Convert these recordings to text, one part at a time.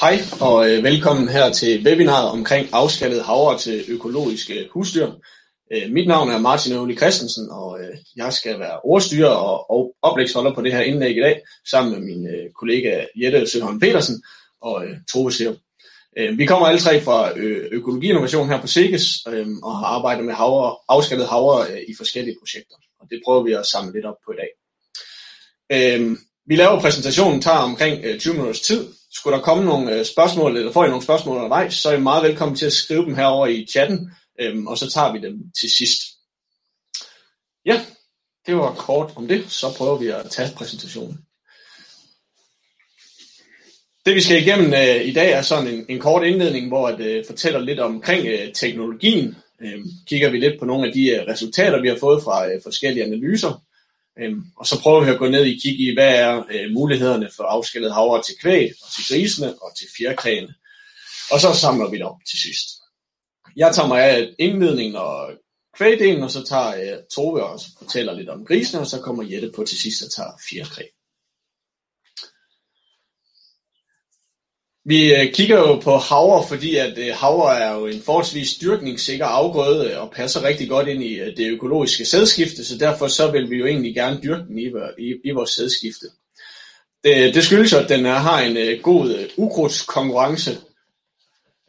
Hej og øh, velkommen her til webinaret omkring afskaldet havre til økologiske husdyr. Øh, mit navn er Martin Øvli Christensen, og øh, jeg skal være ordstyrer og, og oplægsholder på det her indlæg i dag, sammen med min øh, kollega Jette Søholm Petersen og øh, Tove Sev. Øh, vi kommer alle tre fra øh, Økologi her på SEGES øh, og har arbejdet med havre, afskaldet havre øh, i forskellige projekter. Og det prøver vi at samle lidt op på i dag. Øh, vi laver præsentationen, tager omkring øh, 20 minutters tid, skulle der komme nogle øh, spørgsmål, eller får I nogle spørgsmål undervejs, så er I meget velkommen til at skrive dem herover i chatten, øhm, og så tager vi dem til sidst. Ja, det var kort om det, så prøver vi at tage præsentationen. Det vi skal igennem øh, i dag er sådan en, en kort indledning, hvor at øh, fortæller lidt omkring øh, teknologien. Øh, kigger vi lidt på nogle af de øh, resultater, vi har fået fra øh, forskellige analyser. Øhm, og så prøver vi at gå ned i kigge i, hvad er øh, mulighederne for afskillet havre til kvæg, og til grisene, og til fjerkræne. Og så samler vi det op til sidst. Jeg tager mig af indledningen og kvægdelen, og så tager jeg øh, Tove og fortæller lidt om grisene, og så kommer Jette på til sidst og tager fjerkræ. Vi øh, kigger jo på havre, fordi at øh, havre er jo en forholdsvis dyrkningssikker afgrøde og passer rigtig godt ind i øh, det økologiske sædskifte, så derfor så vil vi jo egentlig gerne dyrke den i, i, i vores sædskifte. Det, det skyldes at den er, har en god ukrudtskonkurrence,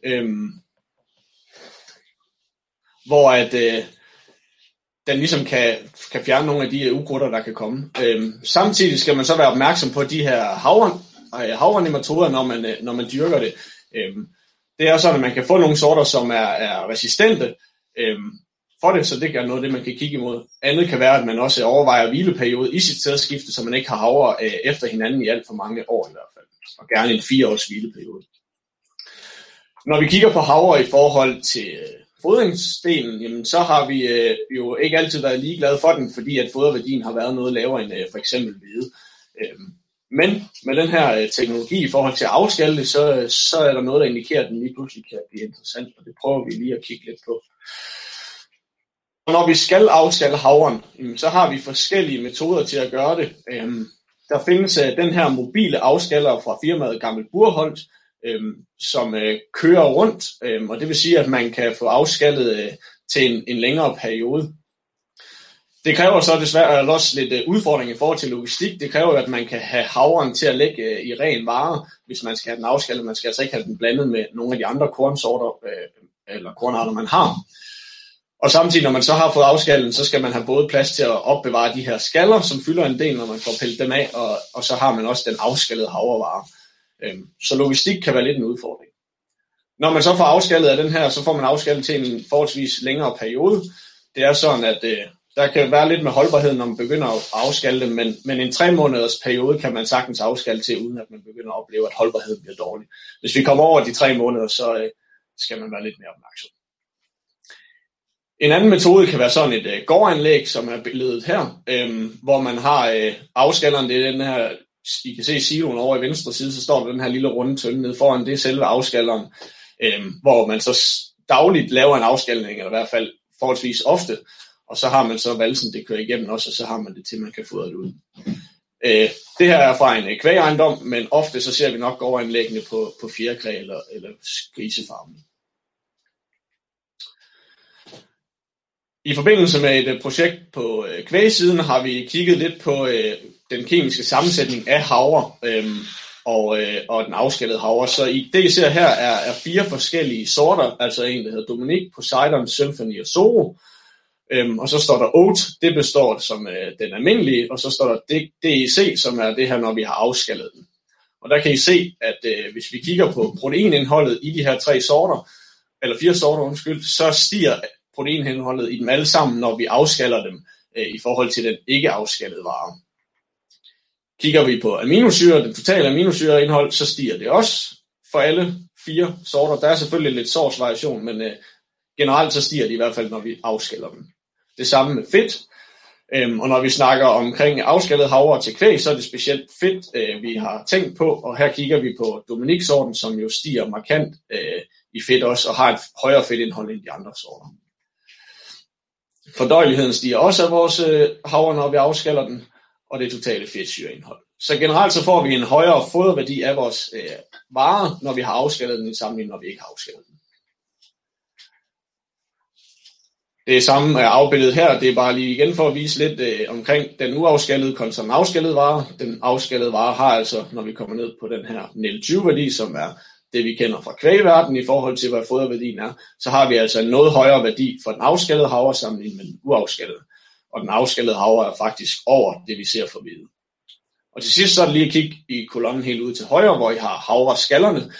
øhm, hvor at øh, den ligesom kan, kan fjerne nogle af de ukrutter, der kan komme. Øhm, samtidig skal man så være opmærksom på de her havre, havrennematoder, når man, øh, når man dyrker det. Øhm, det er sådan, at man kan få nogle sorter, som er, er resistente øhm, for det, så det er noget af det, man kan kigge imod. Andet kan være, at man også overvejer hvileperiode i sit sædskifte, så man ikke har havre øh, efter hinanden i alt for mange år i hvert fald. Og gerne en fire års hvileperiode. Når vi kigger på havre i forhold til øh, fodringsdelen, jamen, så har vi øh, jo ikke altid været ligeglade for den, fordi at foderværdien har været noget lavere end øh, for eksempel hvide. Øhm, men med den her øh, teknologi i forhold til at afskalle det, så, øh, så er der noget, der indikerer, at den lige pludselig kan blive interessant, og det prøver vi lige at kigge lidt på. Og når vi skal afskalle havren, så har vi forskellige metoder til at gøre det. Øhm, der findes øh, den her mobile afskaller fra firmaet Gammel Burholdt, øhm, som kører rundt, øhm, og det vil sige, at man kan få afskallet til en, en længere periode. Det kræver så desværre også lidt øh, udfordring i forhold til logistik. Det kræver at man kan have havren til at lægge øh, i ren vare, hvis man skal have den afskaldet. Man skal altså ikke have den blandet med nogle af de andre kornsorter øh, eller kornarter, man har. Og samtidig, når man så har fået afskallen, så skal man have både plads til at opbevare de her skaller, som fylder en del, når man får pillet dem af, og, og så har man også den afskallede havrevare. Øhm, så logistik kan være lidt en udfordring. Når man så får afskallet af den her, så får man afskallet til en forholdsvis længere periode. Det er sådan, at der kan være lidt med holdbarheden, når man begynder at afskalte dem, men, men en tre måneders periode kan man sagtens afskalte til, uden at man begynder at opleve, at holdbarheden bliver dårlig. Hvis vi kommer over de tre måneder, så øh, skal man være lidt mere opmærksom. En anden metode kan være sådan et øh, gårdanlæg, som er billedet her, øh, hvor man har øh, afskalleren, det er den her, I kan se siloen over i venstre side, så står der den her lille runde tønde nede foran, det er selve afskalleren, øh, hvor man så dagligt laver en afskalning, eller i hvert fald forholdsvis ofte, og så har man så valsen, det kører igennem også, og så har man det til, man kan fodre det ud. Øh, det her er fra en øh, kvægejendom, men ofte så ser vi nok overanlæggende på, på fjerkræ eller, eller grisefarmen. I forbindelse med et øh, projekt på øh, kvægsiden har vi kigget lidt på øh, den kemiske sammensætning af havre øh, og, øh, og den afskallede havre. Så i det, I ser her, er, er fire forskellige sorter, altså en, der hedder Dominique, Poseidon, Symphony og Soro. Øhm, og så står der oat, det består som øh, den almindelige, og så står der DEC, som er det her, når vi har afskallet den. Og der kan I se, at øh, hvis vi kigger på proteinindholdet i de her tre sorter, eller fire sorter, undskyld, så stiger proteinindholdet i dem alle sammen, når vi afskaller dem øh, i forhold til den ikke afskallede vare. Kigger vi på aminosyre, det totale aminosyreindhold, så stiger det også for alle fire sorter. Der er selvfølgelig lidt source-variation, men øh, generelt så stiger det i hvert fald, når vi afskaller dem. Det samme med fedt. Øhm, og når vi snakker omkring afskallet havre til kvæg, så er det specielt fedt, øh, vi har tænkt på. Og her kigger vi på Dominik-sorten, som jo stiger markant øh, i fedt også, og har et højere fedtindhold end de andre sorter. Fordøjeligheden stiger også af vores øh, havre, når vi afskaller den, og det totale fedtsyreindhold Så generelt så får vi en højere foderværdi af vores øh, varer, når vi har afskallet den i sammenligning, når vi ikke har afskallet den. Det samme øh, er afbildet her, det er bare lige igen for at vise lidt øh, omkring den uafskallede kontra den afskallede vare. Den afskallede vare har altså, når vi kommer ned på den her NEL20-værdi, som er det vi kender fra kvægverdenen i forhold til, hvad foderværdien er, så har vi altså en noget højere værdi for den afskallede havre sammenlignet med den uafskallede. Og den afskallede havre er faktisk over det, vi ser for hvide. Og til sidst så er det lige at kigge i kolonnen helt ud til højre, hvor I har havreskallerne.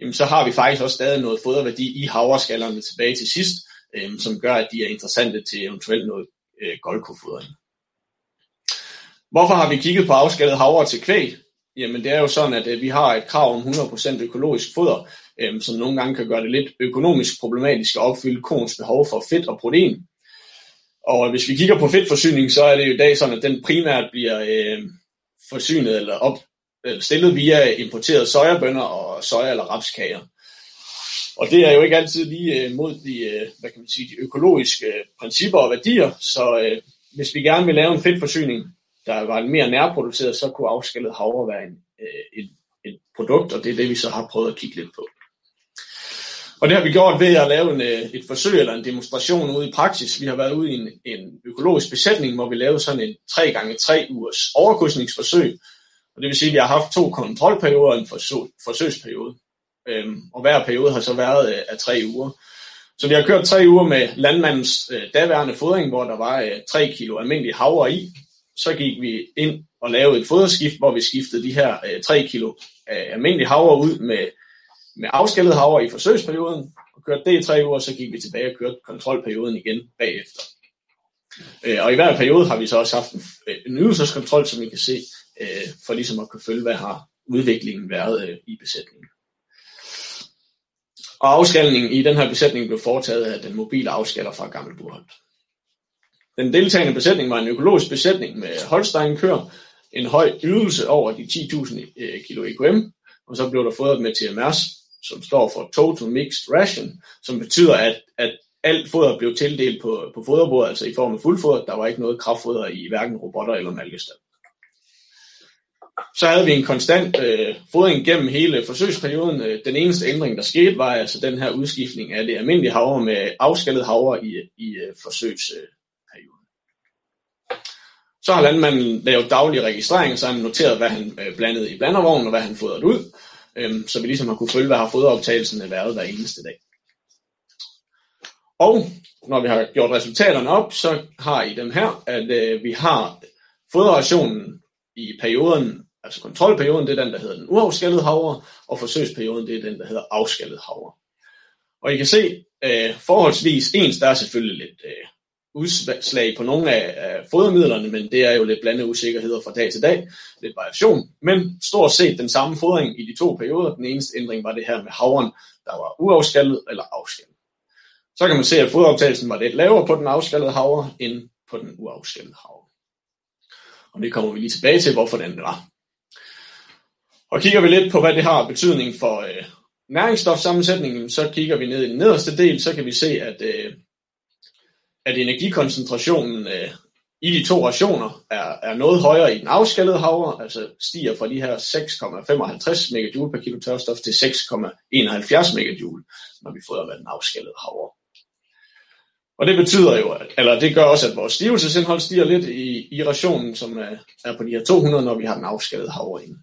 Jamen så har vi faktisk også stadig noget foderværdi i havreskallerne tilbage til sidst, øh, som gør, at de er interessante til eventuelt noget øh, goldkofodring. Hvorfor har vi kigget på afskaldet havre til kvæg? Jamen det er jo sådan, at øh, vi har et krav om 100% økologisk foder, øh, som nogle gange kan gøre det lidt økonomisk problematisk at opfylde koens behov for fedt og protein. Og hvis vi kigger på fedtforsyning, så er det jo i dag sådan, at den primært bliver øh, forsynet eller, op, øh, stillet via importerede sojabønner og soja- eller rapskager. Og det er jo ikke altid lige øh, mod de, øh, hvad kan man sige, de økologiske øh, principper og værdier, så øh, hvis vi gerne vil lave en fedtforsyning, der var mere nærproduceret, så kunne afskallet havre være en, øh, et, et produkt, og det er det, vi så har prøvet at kigge lidt på. Og det har vi gjort ved at lave en, øh, et forsøg eller en demonstration ude i praksis. Vi har været ude i en, en økologisk besætning, hvor vi lavede sådan en 3x3 ugers overkrydsningsforsøg. Og det vil sige, at vi har haft to kontrolperioder og en forsøg, forsøgsperiode. Øhm, og hver periode har så været øh, af tre uger. Så vi har kørt tre uger med landmandens øh, daværende fodring, hvor der var øh, 3 kilo almindelig havre i. Så gik vi ind og lavede et foderskift, hvor vi skiftede de her øh, 3 kilo øh, almindelig havre ud med med afskallet havre i forsøgsperioden, og kørte det i tre uger, så gik vi tilbage og kørte kontrolperioden igen bagefter. Øh, og i hver periode har vi så også haft en, øh, en ydelseskontrol, som I kan se, øh, for ligesom at kunne følge, hvad har udviklingen været øh, i besætningen. Og afskalningen i den her besætning blev foretaget af den mobile afskaller fra Gammel Burholt. Den deltagende besætning var en økologisk besætning med Holstein-køer, en høj ydelse over de 10.000 øh, kilo EQM, og så blev der fodret med TMRs, som står for Total Mixed Ration, som betyder, at, at alt foder blev tildelt på, på foderbordet, altså i form af fuldfoder. Der var ikke noget kraftfoder i hverken robotter eller malkestand. Så havde vi en konstant øh, fodring gennem hele forsøgsperioden. Øh, den eneste ændring, der skete, var altså den her udskiftning af det almindelige havre med afskaldet havre i, i øh, forsøgsperioden. Så har landmanden lavet daglig registrering, så har han noteret, hvad han øh, blandede i blandervognen og hvad han fodrede ud øh, så vi ligesom har kunne følge, hvad har foderoptagelsen været hver eneste dag. Og når vi har gjort resultaterne op, så har I dem her, at øh, vi har foderationen i perioden, altså kontrolperioden, det er den, der hedder den uafskallede havre, og forsøgsperioden, det er den, der hedder afskallet havre. Og I kan se øh, forholdsvis ens, der er selvfølgelig lidt øh, udslag på nogle af, af fodermidlerne, men det er jo lidt blandede usikkerheder fra dag til dag, lidt variation, men stort set den samme fodring i de to perioder. Den eneste ændring var det her med havren, der var uafskallet eller afskallet. Så kan man se, at foderoptagelsen var lidt lavere på den afskallede havre, end på den uafskallede havre. Og det kommer vi lige tilbage til, hvorfor den var. Og kigger vi lidt på, hvad det har betydning for øh, næringsstofsammensætningen, så kigger vi ned i den nederste del, så kan vi se, at øh, at energikoncentrationen øh, i de to rationer er, er noget højere i den afskallede havre, altså stiger fra de her 6,55 MJ per kilo tørstof til 6,71 MJ, når vi fodrer med den afskallede havre. Og det betyder jo, at, eller det gør også, at vores stivelsesindhold stiger lidt i, i rationen, som er, er på de her 200, når vi har den afskallede havre inde.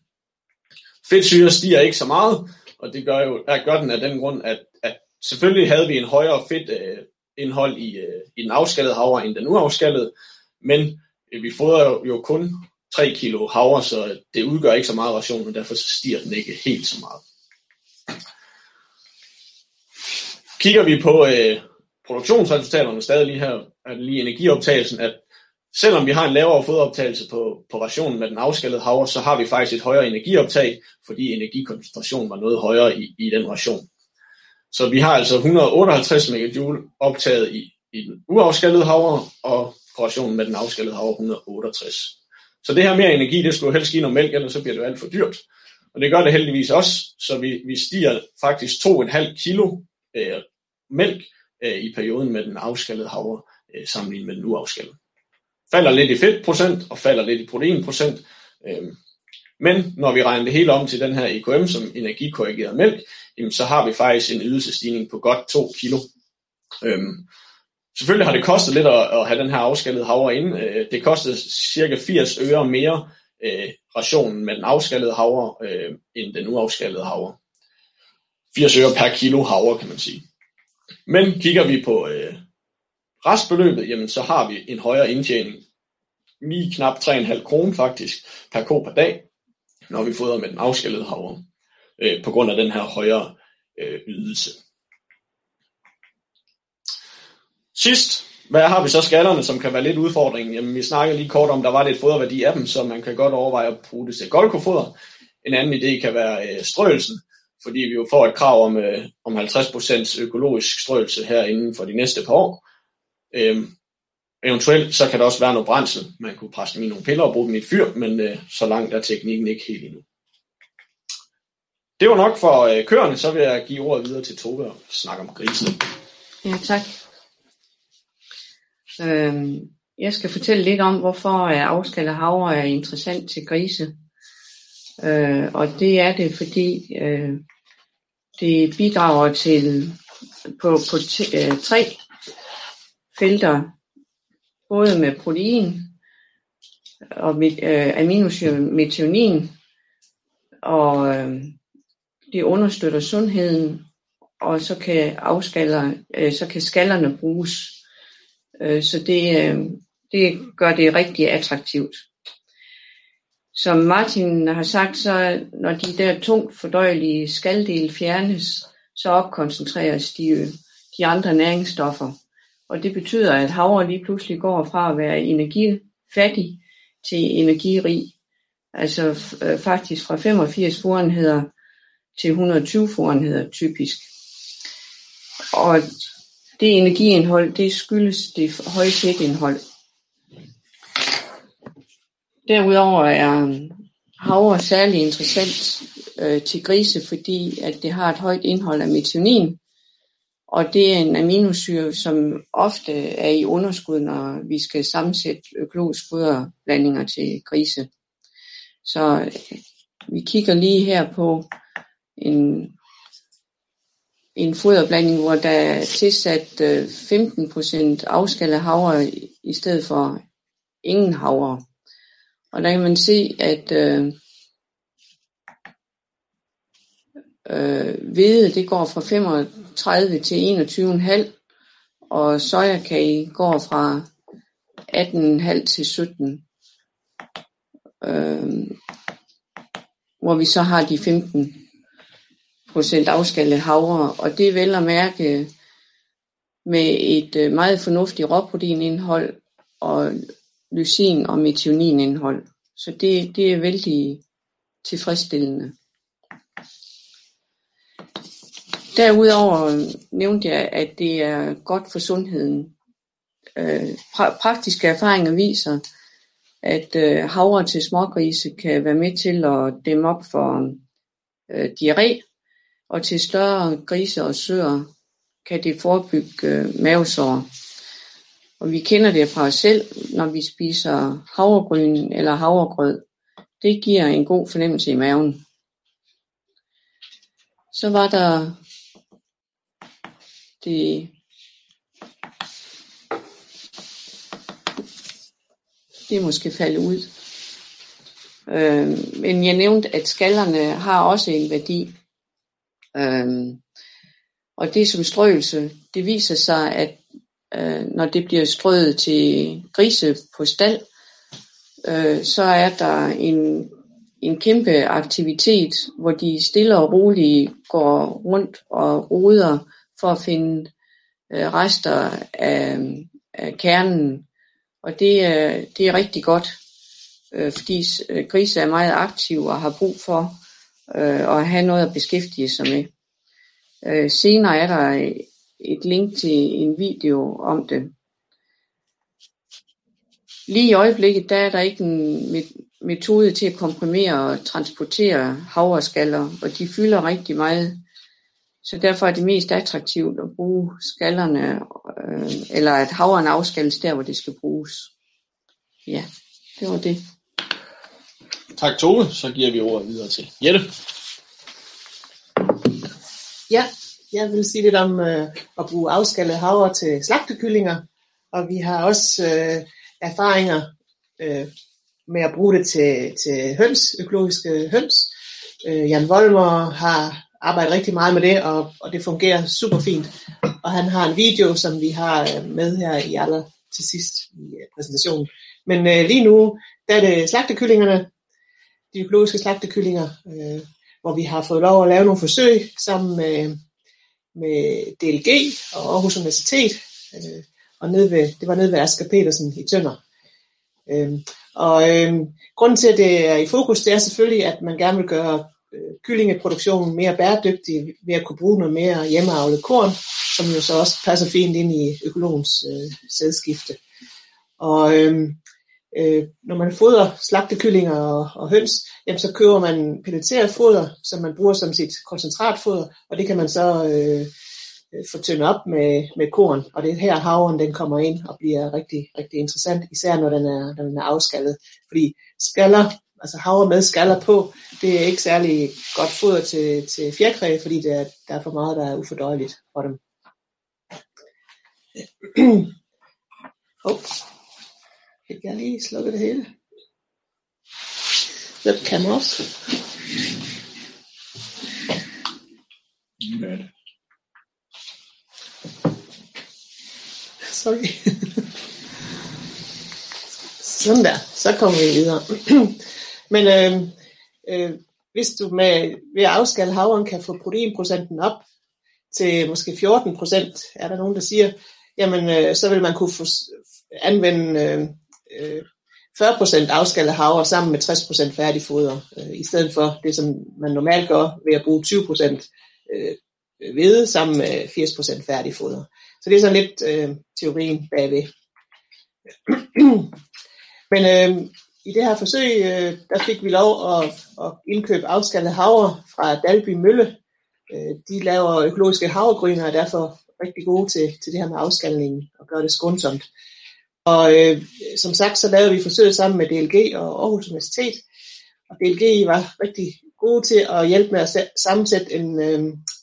Fedtsyre stiger ikke så meget, og det gør, jo, er, gør den af den grund, at, at selvfølgelig havde vi en højere fedt, øh, indhold i, øh, i den afskallede havre end den uafskallede, men øh, vi fodrer jo kun 3 kilo havre, så det udgør ikke så meget ration, og derfor så stiger den ikke helt så meget. Kigger vi på øh, produktionsresultaterne stadig lige her, er det lige energioptagelsen, at selvom vi har en lavere foderoptagelse på, på rationen med den afskallede havre, så har vi faktisk et højere energioptag, fordi energikoncentrationen var noget højere i, i den ration. Så vi har altså 158 MJ optaget i, i den uafskallede havre, og portionen med den afskallede havre 168. Så det her mere energi, det skulle helst give noget mælk, ellers så bliver det jo alt for dyrt. Og det gør det heldigvis også, så vi, vi stiger faktisk 2,5 kilo øh, mælk øh, i perioden med den afskallede havre øh, sammenlignet med den uafskallede. Falder lidt i fedtprocent og falder lidt i proteinprocent. Øh, Men når vi regner det hele om til den her EKM som energikorrigeret mælk, jamen så har vi faktisk en ydelsestigning på godt 2 kilo. Øhm, selvfølgelig har det kostet lidt at, at have den her afskallede havre inde. Øh, det kostede cirka 80 øre mere øh, rationen med den afskallede havre øh, end den uafskallede havre. 80 øre per kilo havre, kan man sige. Men kigger vi på øh, restbeløbet, jamen så har vi en højere indtjening. Lige knap 3,5 kroner faktisk per ko per dag, når vi fodrer med den afskallede havre, øh, på grund af den her højere øh, ydelse. Sidst, hvad har vi så skallerne, som kan være lidt udfordringen? Jamen, vi snakkede lige kort om, der var lidt foderværdi af dem, så man kan godt overveje at bruge det til golkofoder. En anden idé kan være øh, strøelsen, fordi vi jo får et krav om, øh, om 50% økologisk strøelse her inden for de næste par år. Øhm, eventuelt så kan der også være noget brændsel. Man kunne presse dem i nogle piller og bruge dem i et fyr, men øh, så langt er teknikken ikke helt endnu. Det var nok for øh, køerne, så vil jeg give ordet videre til Tove og snakke om grisene. Ja, tak. Øhm, jeg skal fortælle lidt om, hvorfor øh, afskaldet havre er interessant til grise. Øh, og det er det, fordi øh, det bidrager til på, på t- øh, tre felter, både med protein og øh, aminosyre metionin, og øh, det understøtter sundheden, og så kan afskaller, øh, så kan skallerne bruges. Øh, så det, øh, det gør det rigtig attraktivt. Som Martin har sagt, så når de der tungt fordøjelige skaldele fjernes, så opkoncentreres de, øh, de andre næringsstoffer. Og det betyder, at havre lige pludselig går fra at være energifattig til energirig. Altså øh, faktisk fra 85 forenheder til 120 forenheder typisk. Og det energiindhold, det skyldes det høje fedtindhold. Derudover er havre særlig interessant øh, til grise, fordi at det har et højt indhold af metionin, og det er en aminosyre, som ofte er i underskud, når vi skal sammensætte økologisk foderblandinger til grise. Så øh, vi kigger lige her på en, en foderblanding, hvor der er tilsat øh, 15% afskallet havre i stedet for ingen havre. Og der kan man se, at øh, øh, hvede det går fra 30 til 21,5, og sojakage går fra 18,5 til 17. Øh, hvor vi så har de 15 procent afskallet havre, og det er vel at mærke med et øh, meget fornuftigt råproteinindhold og lysin og metioninindhold. Så det, det er vældig tilfredsstillende. Derudover nævnte jeg, at det er godt for sundheden. Øh, pra- praktiske erfaringer viser, at øh, havre til smågrise kan være med til at dæmme op for øh, diarré, og til større grise og søer kan det forebygge øh, mavesår. Og vi kender det fra os selv, når vi spiser havregryn eller havregrød. Det giver en god fornemmelse i maven. Så var der det det er måske falde ud. Øh, men jeg nævnte, at skallerne har også en værdi. Øh, og det som strøelse, det viser sig, at øh, når det bliver strøet til grise på stald, øh, så er der en, en kæmpe aktivitet, hvor de stille og roligt går rundt og roder for at finde øh, rester af, af kernen. Og det, øh, det er rigtig godt, øh, fordi øh, grise er meget aktive og har brug for øh, at have noget at beskæftige sig med. Øh, senere er der et link til en video om det. Lige i øjeblikket der er der ikke en metode til at komprimere og transportere havreskaller, og de fylder rigtig meget. Så derfor er det mest attraktivt at bruge skallerne, øh, eller at havren afskalles der, hvor det skal bruges. Ja, det var det. Tak Tove, så giver vi ordet videre til Jette. Ja, jeg vil sige lidt om øh, at bruge afskallet havre til slagtekyllinger, og vi har også øh, erfaringer øh, med at bruge det til, til høns, økologiske høns. Øh, Jan Volmer har arbejde rigtig meget med det, og, og det fungerer super fint. Og han har en video, som vi har øh, med her i aller til sidst i øh, præsentationen. Men øh, lige nu, der er det slagtekyllingerne, de økologiske slagtekyllinger, øh, hvor vi har fået lov at lave nogle forsøg sammen med, med DLG og Aarhus Universitet, øh, og ned ved, det var nede ved Asger Petersen i Tønder. Øh, og øh, grunden til, at det er i fokus, det er selvfølgelig, at man gerne vil gøre øh, kyllingeproduktionen mere bæredygtig ved at kunne bruge noget mere hjemmeavlet korn, som jo så også passer fint ind i økologens øh, sædskifte. Og øh, øh, når man fodrer slagtekyllinger og, og høns, jamen så køber man pelleteret foder, som man bruger som sit koncentratfoder, og det kan man så øh, øh, få tyndet op med, med korn, og det er her havren den kommer ind og bliver rigtig, rigtig interessant, især når den er, når den er afskallet, fordi skaller, altså havre med skaller på, det er ikke særlig godt foder til, til fjerkræ, fordi det er, der er for meget, der er ufordøjeligt for dem. Ups. Fik jeg lige slukket det hele? Webcam også. Sorry. Sådan der, så kommer vi videre. Men øh, øh, hvis du med, ved at afskalle havren kan få proteinprocenten op til måske 14 procent, er der nogen, der siger, jamen øh, så vil man kunne få, anvende øh, øh 40 procent afskallet havre sammen med 60 procent færdigfoder, øh, i stedet for det, som man normalt gør ved at bruge 20 procent øh, hvede sammen med 80 procent færdigfoder. Så det er sådan lidt øh, teorien bagved. Men øh, i det her forsøg, øh, der fik vi lov at, at indkøbe afskallet havre fra Dalby Mølle. Øh, de laver økologiske havregryner og er derfor rigtig gode til, til det her med afskalningen og gøre det skånsomt. Og øh, som sagt, så lavede vi forsøget sammen med DLG og Aarhus Universitet. Og DLG var rigtig gode til at hjælpe med at sammensætte en, øh,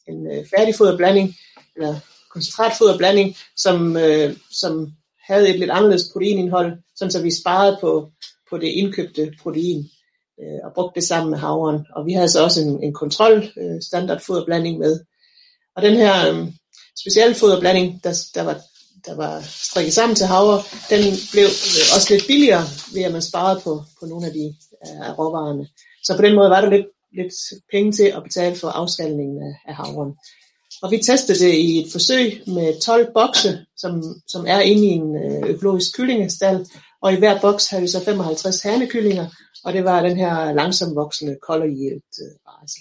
en øh, færdigfoderblanding, eller koncentratfoderblanding, som, øh, som havde et lidt anderledes proteinindhold, sådan så vi sparede på, på det indkøbte protein øh, og brugte det sammen med havren. Og vi havde så også en, en kontrol øh, standardfoderblanding med. Og den her øh, specialfoderblanding, der, der, var, der var strikket sammen til havre, den blev øh, også lidt billigere, ved at man sparede på, på nogle af de øh, råvarerne. Så på den måde var der lidt, lidt penge til at betale for afskalningen af, af havren. Og vi testede det i et forsøg med 12 bokse, som, som er inde i en øh, økologisk kyllingestal. Og i hver boks havde vi så 55 hanekyllinger, og det var den her langsomt voksende color yield race.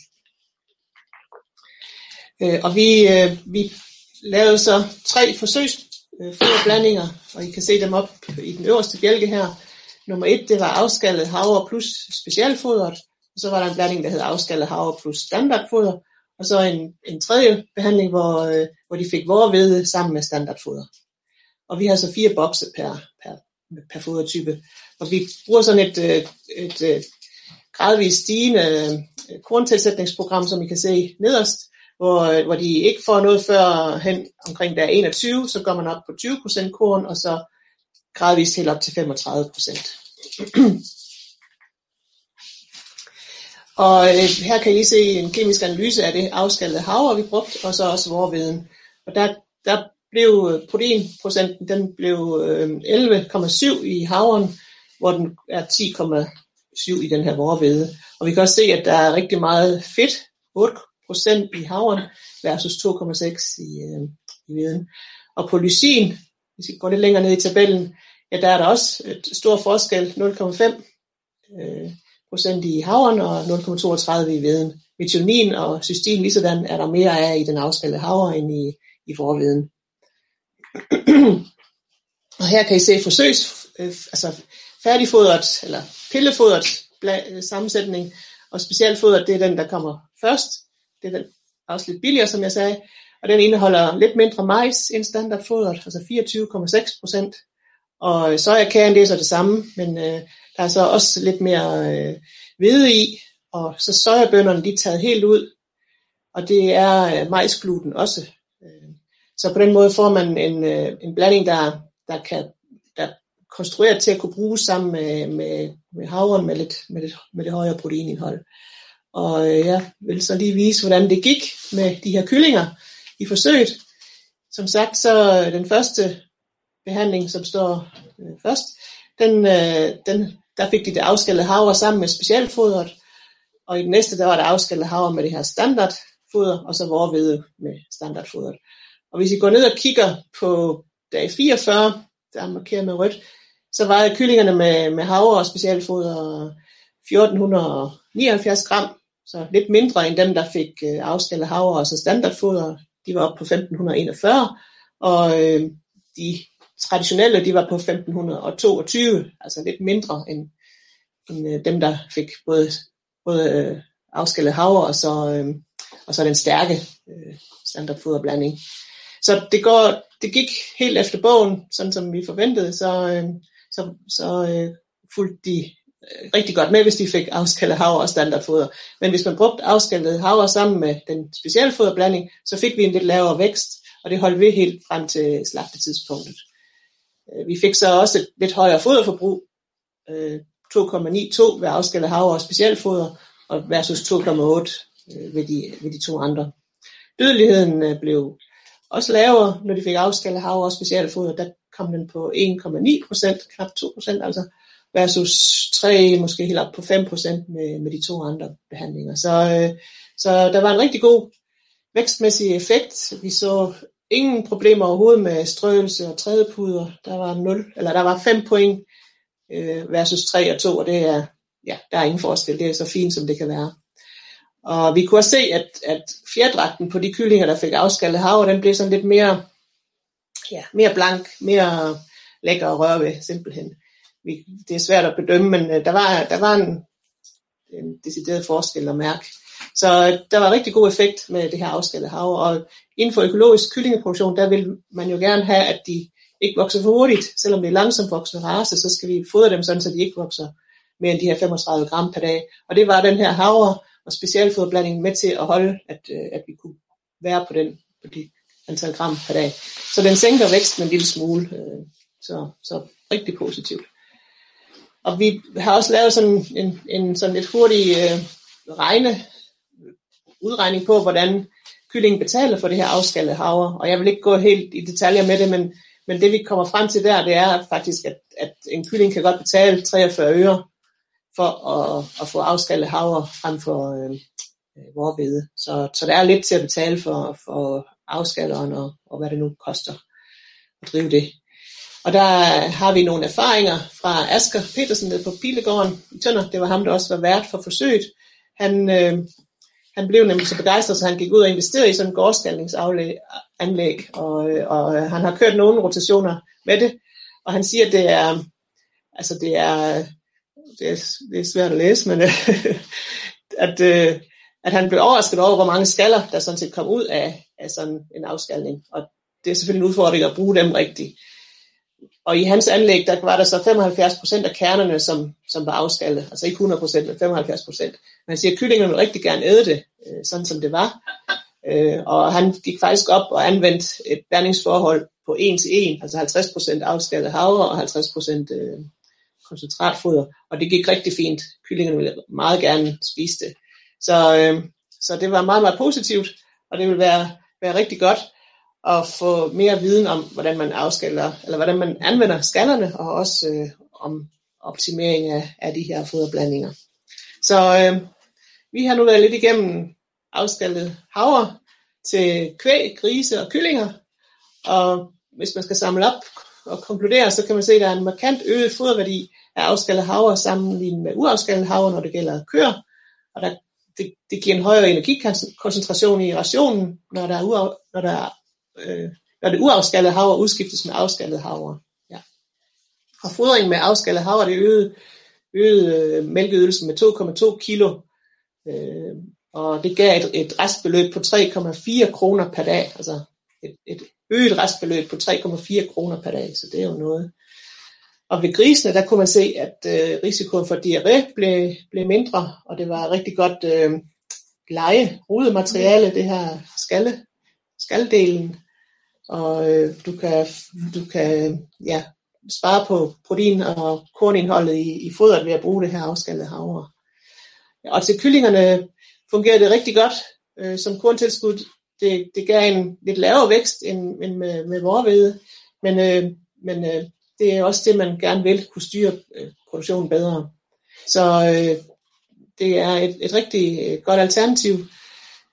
Øh, og vi, øh, vi lavede så tre forsøgsfoderblandinger, øh, og I kan se dem op i den øverste bjælke her. Nummer et, det var afskallet havre plus specialfodret, og så var der en blanding, der hed afskallet havre plus standardfoder, og så en, en tredje behandling, hvor, øh, hvor de fik vorvede sammen med standardfoder. Og vi har så fire bokse per, per, per fodertype. Og vi bruger sådan et, øh, et, et, et gradvist stigende øh, korntilsætningsprogram, som I kan se nederst, hvor, hvor de ikke får noget før hen omkring der 21, så går man op på 20% korn, og så gradvist helt op til 35%. Og øh, her kan I se en kemisk analyse af det afskallede havre, vi brugt, og så også vorveden. Og der, der blev øh, proteinprocenten, den blev øh, 11,7 i havren, hvor den er 10,7 i den her vorvede. Og vi kan også se, at der er rigtig meget fedt, 8% i havren versus 2,6 i, øh, i veden. Og på lysin, hvis vi går lidt længere ned i tabellen, ja, der er der også et stor forskel, 0,5 øh, procent i havren og 0,32 i veden. Methionin og cystin ligesådan er der mere af i den afskallede havre end i, i forveden. og her kan I se forsøgs, øh, altså færdigfodret, eller pillefodret øh, sammensætning, og specialfodret, det er den, der kommer først. Det er den også lidt billigere, som jeg sagde, og den indeholder lidt mindre majs end standardfodret, altså 24,6 procent. Og sojakagen, det er så det samme, men øh, Der er så også lidt mere øh, hvede i, og så sojabønderne de er taget helt ud, og det er øh, majsgluten også. Øh, så på den måde får man en, øh, en blanding, der, der kan der er konstrueret til at kunne bruges sammen med, med, med havren med lidt, med, lidt, med det højere proteinindhold. Og øh, jeg vil så lige vise, hvordan det gik med de her kyllinger i forsøget. Som sagt, så øh, den første behandling, som står øh, først, den, øh, den, der fik de det afskallede havre sammen med specialfodret, og i den næste, der var det afskallede havre med det her standardfoder, og så vorvede med standardfodret. Og hvis I går ned og kigger på dag 44, der er markeret med rødt, så vejede kyllingerne med, med havre og specialfoder 1479 gram, så lidt mindre end dem, der fik øh, havre og så standardfoder. De var oppe på 1541, og øh, de traditionelle, de var på 1522, altså lidt mindre end, end øh, dem, der fik både, både øh, havre og så, øh, og så den stærke øh, standardfoderblanding. Så det, går, det gik helt efter bogen, sådan som vi forventede, så, øh, så, så øh, fulgte de øh, rigtig godt med, hvis de fik afskaldet havre og standardfoder. Men hvis man brugte afskaldet havre sammen med den specialfoderblanding, så fik vi en lidt lavere vækst, og det holdt vi helt frem til slagtetidspunktet. Øh, vi fik så også et lidt højere foderforbrug, øh, 2,92 ved afskaldet havre og specialfoder, og versus 2,8 ved de, ved de to andre. Dødeligheden blev også lavere, når de fik afskallet hav og specialfoder, der kom den på 1,9 procent, knap 2 procent altså, versus 3, måske helt op på 5 procent med, med de to andre behandlinger. Så, øh, så der var en rigtig god vækstmæssig effekt. Vi så ingen problemer overhovedet med strøelse og trædepuder. Der var 0, eller der var 5 point øh, versus 3 og 2, og det er, ja, der er ingen forskel. Det er så fint, som det kan være. Og vi kunne også se, at, at fjerdragten på de kyllinger, der fik afskallet hav, den blev sådan lidt mere, ja, mere blank, mere lækker at røre ved, simpelthen. Vi, det er svært at bedømme, men øh, der var, der var en, en decideret forskel at mærke. Så øh, der var rigtig god effekt med det her afskallet hav, og inden for økologisk kyllingeproduktion, der vil man jo gerne have, at de ikke vokser for hurtigt. Selvom det er langsomt voksende race, så skal vi fodre dem sådan, så de ikke vokser mere end de her 35 gram per dag. Og det var den her havre og specialfoderblanding med til at holde, at, øh, at vi kunne være på den på de antal gram per dag. Så den sænker væksten en lille smule, øh, så, så rigtig positivt. Og vi har også lavet sådan en, en sådan lidt hurtig øh, regne, udregning på, hvordan kyllingen betaler for det her afskallede havre. Og jeg vil ikke gå helt i detaljer med det, men, men det vi kommer frem til der, det er faktisk, at, at en kylling kan godt betale 43 øre for at, at få afskaldet havre frem for øh, øh vorvede. Så, så der er lidt til at betale for, for afskalleren og, og hvad det nu koster at drive det. Og der har vi nogle erfaringer fra Asger Petersen nede på Pilegården i Tønder. Det var ham, der også var vært for forsøget. Han, øh, han blev nemlig så begejstret, så han gik ud og investerede i sådan en gårdskaldningsanlæg. og, øh, og øh, han har kørt nogle rotationer med det. Og han siger, at det er, altså det er, det er, det er svært at læse, men øh, at, øh, at han blev overrasket over, hvor mange skaller, der sådan set kom ud af, af sådan en afskalning. Og det er selvfølgelig en udfordring at bruge dem rigtigt. Og i hans anlæg, der var der så 75% af kernerne, som, som var afskaldet. Altså ikke 100%, men 75%. Men han siger, at kyllingerne ville rigtig gerne æde det, øh, sådan som det var. Øh, og han gik faktisk op og anvendte et blandingsforhold på 1 til 1, altså 50% afskaldet havre og 50% øh, koncentratfoder. Og det gik rigtig fint. Kyllingerne ville meget gerne spise det. Så, øh, så det var meget, meget positivt, og det vil være, være rigtig godt at få mere viden om, hvordan man afskaller, eller hvordan man anvender skallerne, og også øh, om optimering af, af de her foderblandinger. Så øh, vi har nu været lidt igennem afskaldet havre til kvæg, grise og kyllinger, og hvis man skal samle op og konkludere, så kan man se, at der er en markant øget foderværdi af afskaldet havre sammenlignet med uafskaldet havre, når det gælder køer, og der, det, det giver en højere energikoncentration i rationen, når der er, uaf, når der er øh, når det uafskallede havre udskiftes med afskallet havre. Ja. Og fodring med afskallet havre, det øgede, øgede øh, mælkeydelsen med 2,2 kilo, øh, og det gav et, et restbeløb på 3,4 kroner per dag, altså et, et øget restbeløb på 3,4 kroner per dag, så det er jo noget. Og ved grisene, der kunne man se, at øh, risikoen for diarré blev, blev mindre, og det var rigtig godt øh, leje, rudemateriale, det her skalle, skaldelen. Og øh, du kan, du kan ja, spare på protein og kornindholdet i, i fodret ved at bruge det her afskallede havre. Og til kyllingerne fungerer det rigtig godt øh, som korntilskud. Det, det gav en lidt lavere vækst end, end med, med vorvede, men, øh, men øh, det er også det, man gerne vil kunne styre øh, produktionen bedre. Så øh, det er et, et rigtig øh, godt alternativ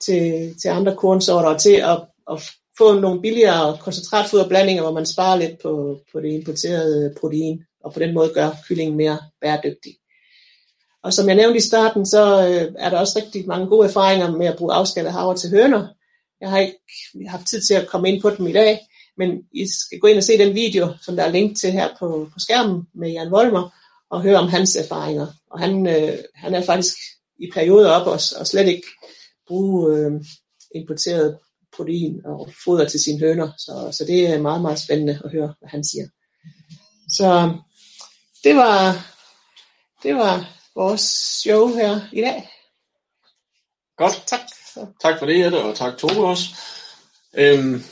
til, til andre kornsorter til at, at få nogle billigere koncentratfoderblandinger, hvor man sparer lidt på, på det importerede protein, og på den måde gør kyllingen mere bæredygtig. Og som jeg nævnte i starten, så øh, er der også rigtig mange gode erfaringer med at bruge afskallet havre til høner. Jeg har ikke haft tid til at komme ind på dem i dag, men I skal gå ind og se den video, som der er link til her på, på skærmen med Jan Volmer, og høre om hans erfaringer. Og han, øh, han er faktisk i perioder op og, og slet ikke bruge øh, importeret protein og foder til sine høner. Så, så det er meget, meget spændende at høre, hvad han siger. Så det var, det var vores show her i dag. Godt. Tak. Tak for det, Jette, og tak Tove også. Øhm,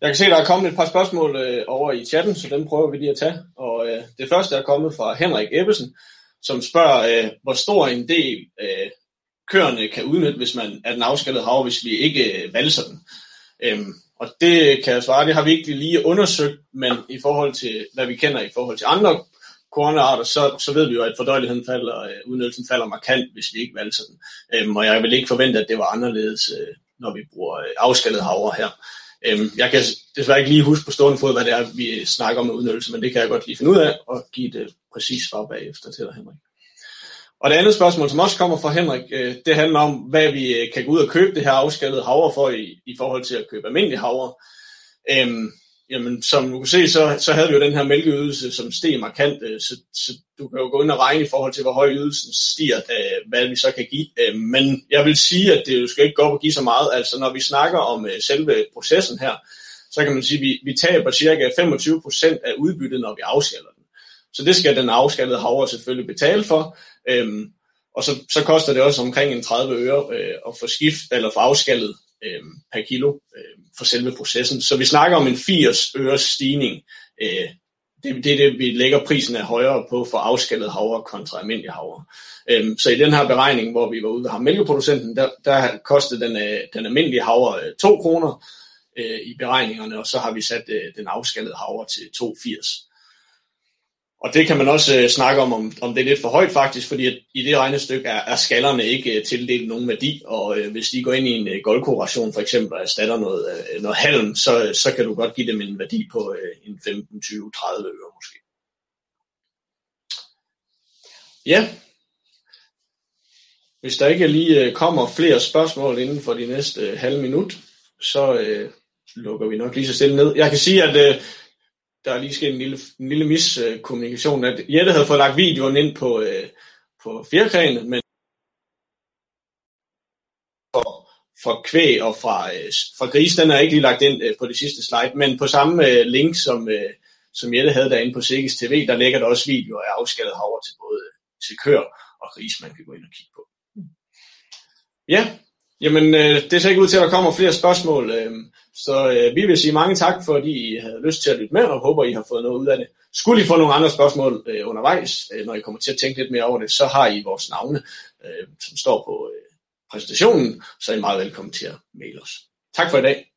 jeg kan se, der er kommet et par spørgsmål øh, over i chatten, så dem prøver vi lige at tage. Og øh, det første er kommet fra Henrik Ebbesen, som spørger, øh, hvor stor en del øh, køerne kan udnytte, hvis man er den afskallede hav, hvis vi ikke øh, valser den. Øhm, og det kan jeg svare, det har vi ikke lige undersøgt, men i forhold til, hvad vi kender i forhold til andre kornarter, så, så ved vi jo, at fordøjeligheden falder, øh, udnyttelsen falder markant, hvis vi ikke valser den. Øhm, og jeg vil ikke forvente, at det var anderledes, øh, når vi bruger øh, afskaldet havre her. Øhm, jeg kan desværre ikke lige huske på stående fod, hvad det er, vi snakker om med udnyttelse, men det kan jeg godt lige finde ud af og give det præcis svar bagefter til dig, Henrik. Og det andet spørgsmål, som også kommer fra Henrik, øh, det handler om, hvad vi øh, kan gå ud og købe det her afskallede havre for i, i forhold til at købe almindelig havre. Øhm, jamen, som du kan se, så, så havde vi jo den her mælkeydelse, som steg markant, øh, så, så du kan jo gå ind og regne i forhold til, hvor høj ydelsen stiger, øh, hvad vi så kan give. Øh, men jeg vil sige, at det jo skal ikke gå op og give så meget. Altså, når vi snakker om øh, selve processen her, så kan man sige, at vi, vi taber cirka 25% af udbyttet, når vi afskaller den. Så det skal den afskallede havre selvfølgelig betale for. Øhm, og så, så koster det også omkring en 30 øre øh, at få skift eller få afskallet øh, per kilo øh, for selve processen. Så vi snakker om en 80 øres stigning. Øh, det, det er det, vi lægger prisen af højere på for afskallet havre kontra almindelig havre. Øhm, så i den her beregning, hvor vi var ude og mælkeproducenten, der, der kostede den, øh, den almindelige havre øh, 2 kroner øh, i beregningerne, og så har vi sat øh, den afskallede havre til 2,80. Og det kan man også øh, snakke om, om, om det er lidt for højt faktisk, fordi at i det regnestykke er, er skallerne ikke øh, tildelt nogen værdi, og øh, hvis de går ind i en øh, goldkorration for eksempel og erstatter noget, øh, noget halm, så, øh, så kan du godt give dem en værdi på øh, en 15, 20, 30 øre måske. Ja, hvis der ikke lige øh, kommer flere spørgsmål inden for de næste øh, halve minut, så øh, lukker vi nok lige så stille ned. Jeg kan sige, at øh, der er lige sket en lille, en lille miskommunikation, at Jette havde fået lagt videoen ind på, øh, på fjerkræne, men for, for kvæg og fra, øh, fra gris, den er ikke lige lagt ind øh, på det sidste slide, men på samme øh, link, som, øh, som Jette havde derinde på Sikkes TV, der ligger der også videoer af afskaldet havre til både til kør og gris, man kan gå ind og kigge på. Ja, jamen øh, det ser ikke ud til, at der kommer flere spørgsmål. Øh, så øh, vi vil sige mange tak, fordi I havde lyst til at lytte med, og håber, I har fået noget ud af det. Skulle I få nogle andre spørgsmål øh, undervejs, øh, når I kommer til at tænke lidt mere over det, så har I vores navne, øh, som står på øh, præsentationen, så er I meget velkommen til at maile os. Tak for i dag.